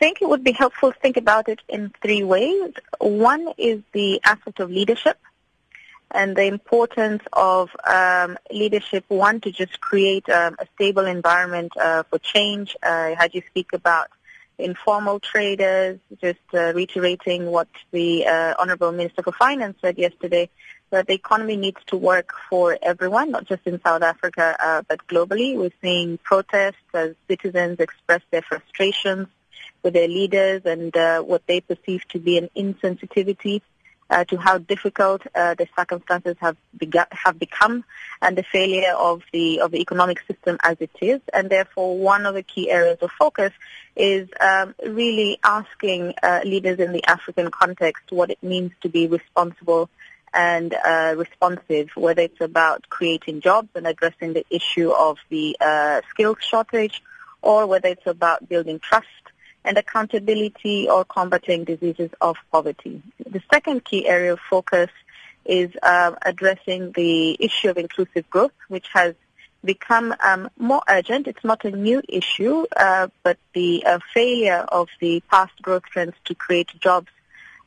think it would be helpful to think about it in three ways. One is the aspect of leadership and the importance of um, leadership, one, to just create um, a stable environment uh, for change. Uh, do you speak about informal traders, just uh, reiterating what the uh, Honorable Minister for Finance said yesterday, that the economy needs to work for everyone, not just in South Africa, uh, but globally. We're seeing protests as citizens express their frustrations with their leaders and uh, what they perceive to be an insensitivity uh, to how difficult uh, the circumstances have, have become and the failure of the of the economic system as it is. And therefore, one of the key areas of focus is um, really asking uh, leaders in the African context what it means to be responsible and uh, responsive, whether it's about creating jobs and addressing the issue of the uh, skills shortage, or whether it's about building trust and accountability or combating diseases of poverty. The second key area of focus is uh, addressing the issue of inclusive growth, which has become um, more urgent. It's not a new issue, uh, but the uh, failure of the past growth trends to create jobs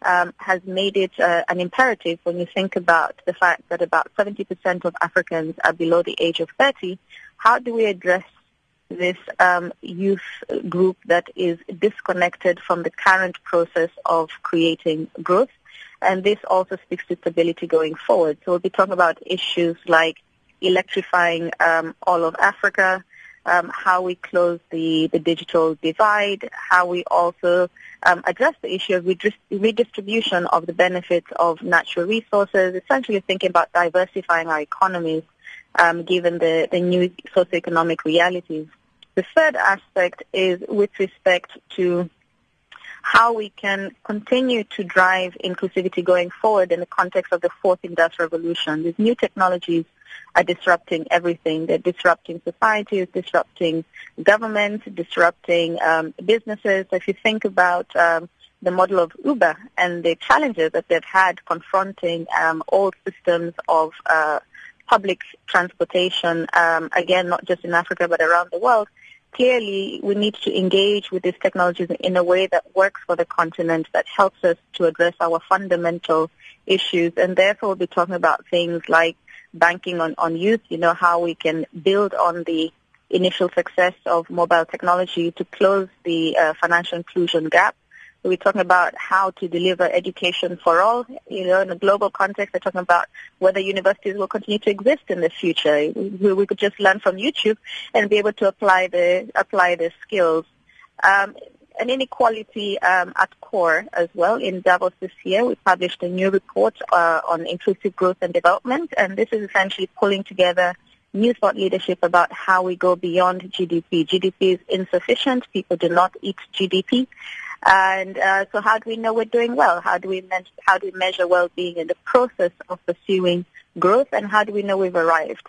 um, has made it uh, an imperative when you think about the fact that about 70% of Africans are below the age of 30. How do we address this um, youth group that is disconnected from the current process of creating growth. And this also speaks to stability going forward. So we'll be talking about issues like electrifying um, all of Africa, um, how we close the, the digital divide, how we also um, address the issue of redistribution of the benefits of natural resources, essentially thinking about diversifying our economies um, given the, the new socioeconomic realities. The third aspect is with respect to how we can continue to drive inclusivity going forward in the context of the fourth industrial revolution. These new technologies are disrupting everything. They're disrupting societies, disrupting governments, disrupting um, businesses. If you think about um, the model of Uber and the challenges that they've had confronting um, old systems of uh, public transportation, um, again, not just in Africa but around the world, clearly we need to engage with these technologies in a way that works for the continent, that helps us to address our fundamental issues. And therefore we'll be talking about things like banking on, on youth, you know, how we can build on the initial success of mobile technology to close the uh, financial inclusion gap we're talking about how to deliver education for all. You know, in a global context, we're talking about whether universities will continue to exist in the future. We, we could just learn from YouTube and be able to apply the apply the skills. Um, and inequality um, at core as well. In Davos this year, we published a new report uh, on inclusive growth and development, and this is essentially pulling together new thought leadership about how we go beyond GDP. GDP is insufficient. People do not eat GDP. And uh, so how do we know we're doing well? How do we how do we measure well-being in the process of pursuing growth? And how do we know we've arrived?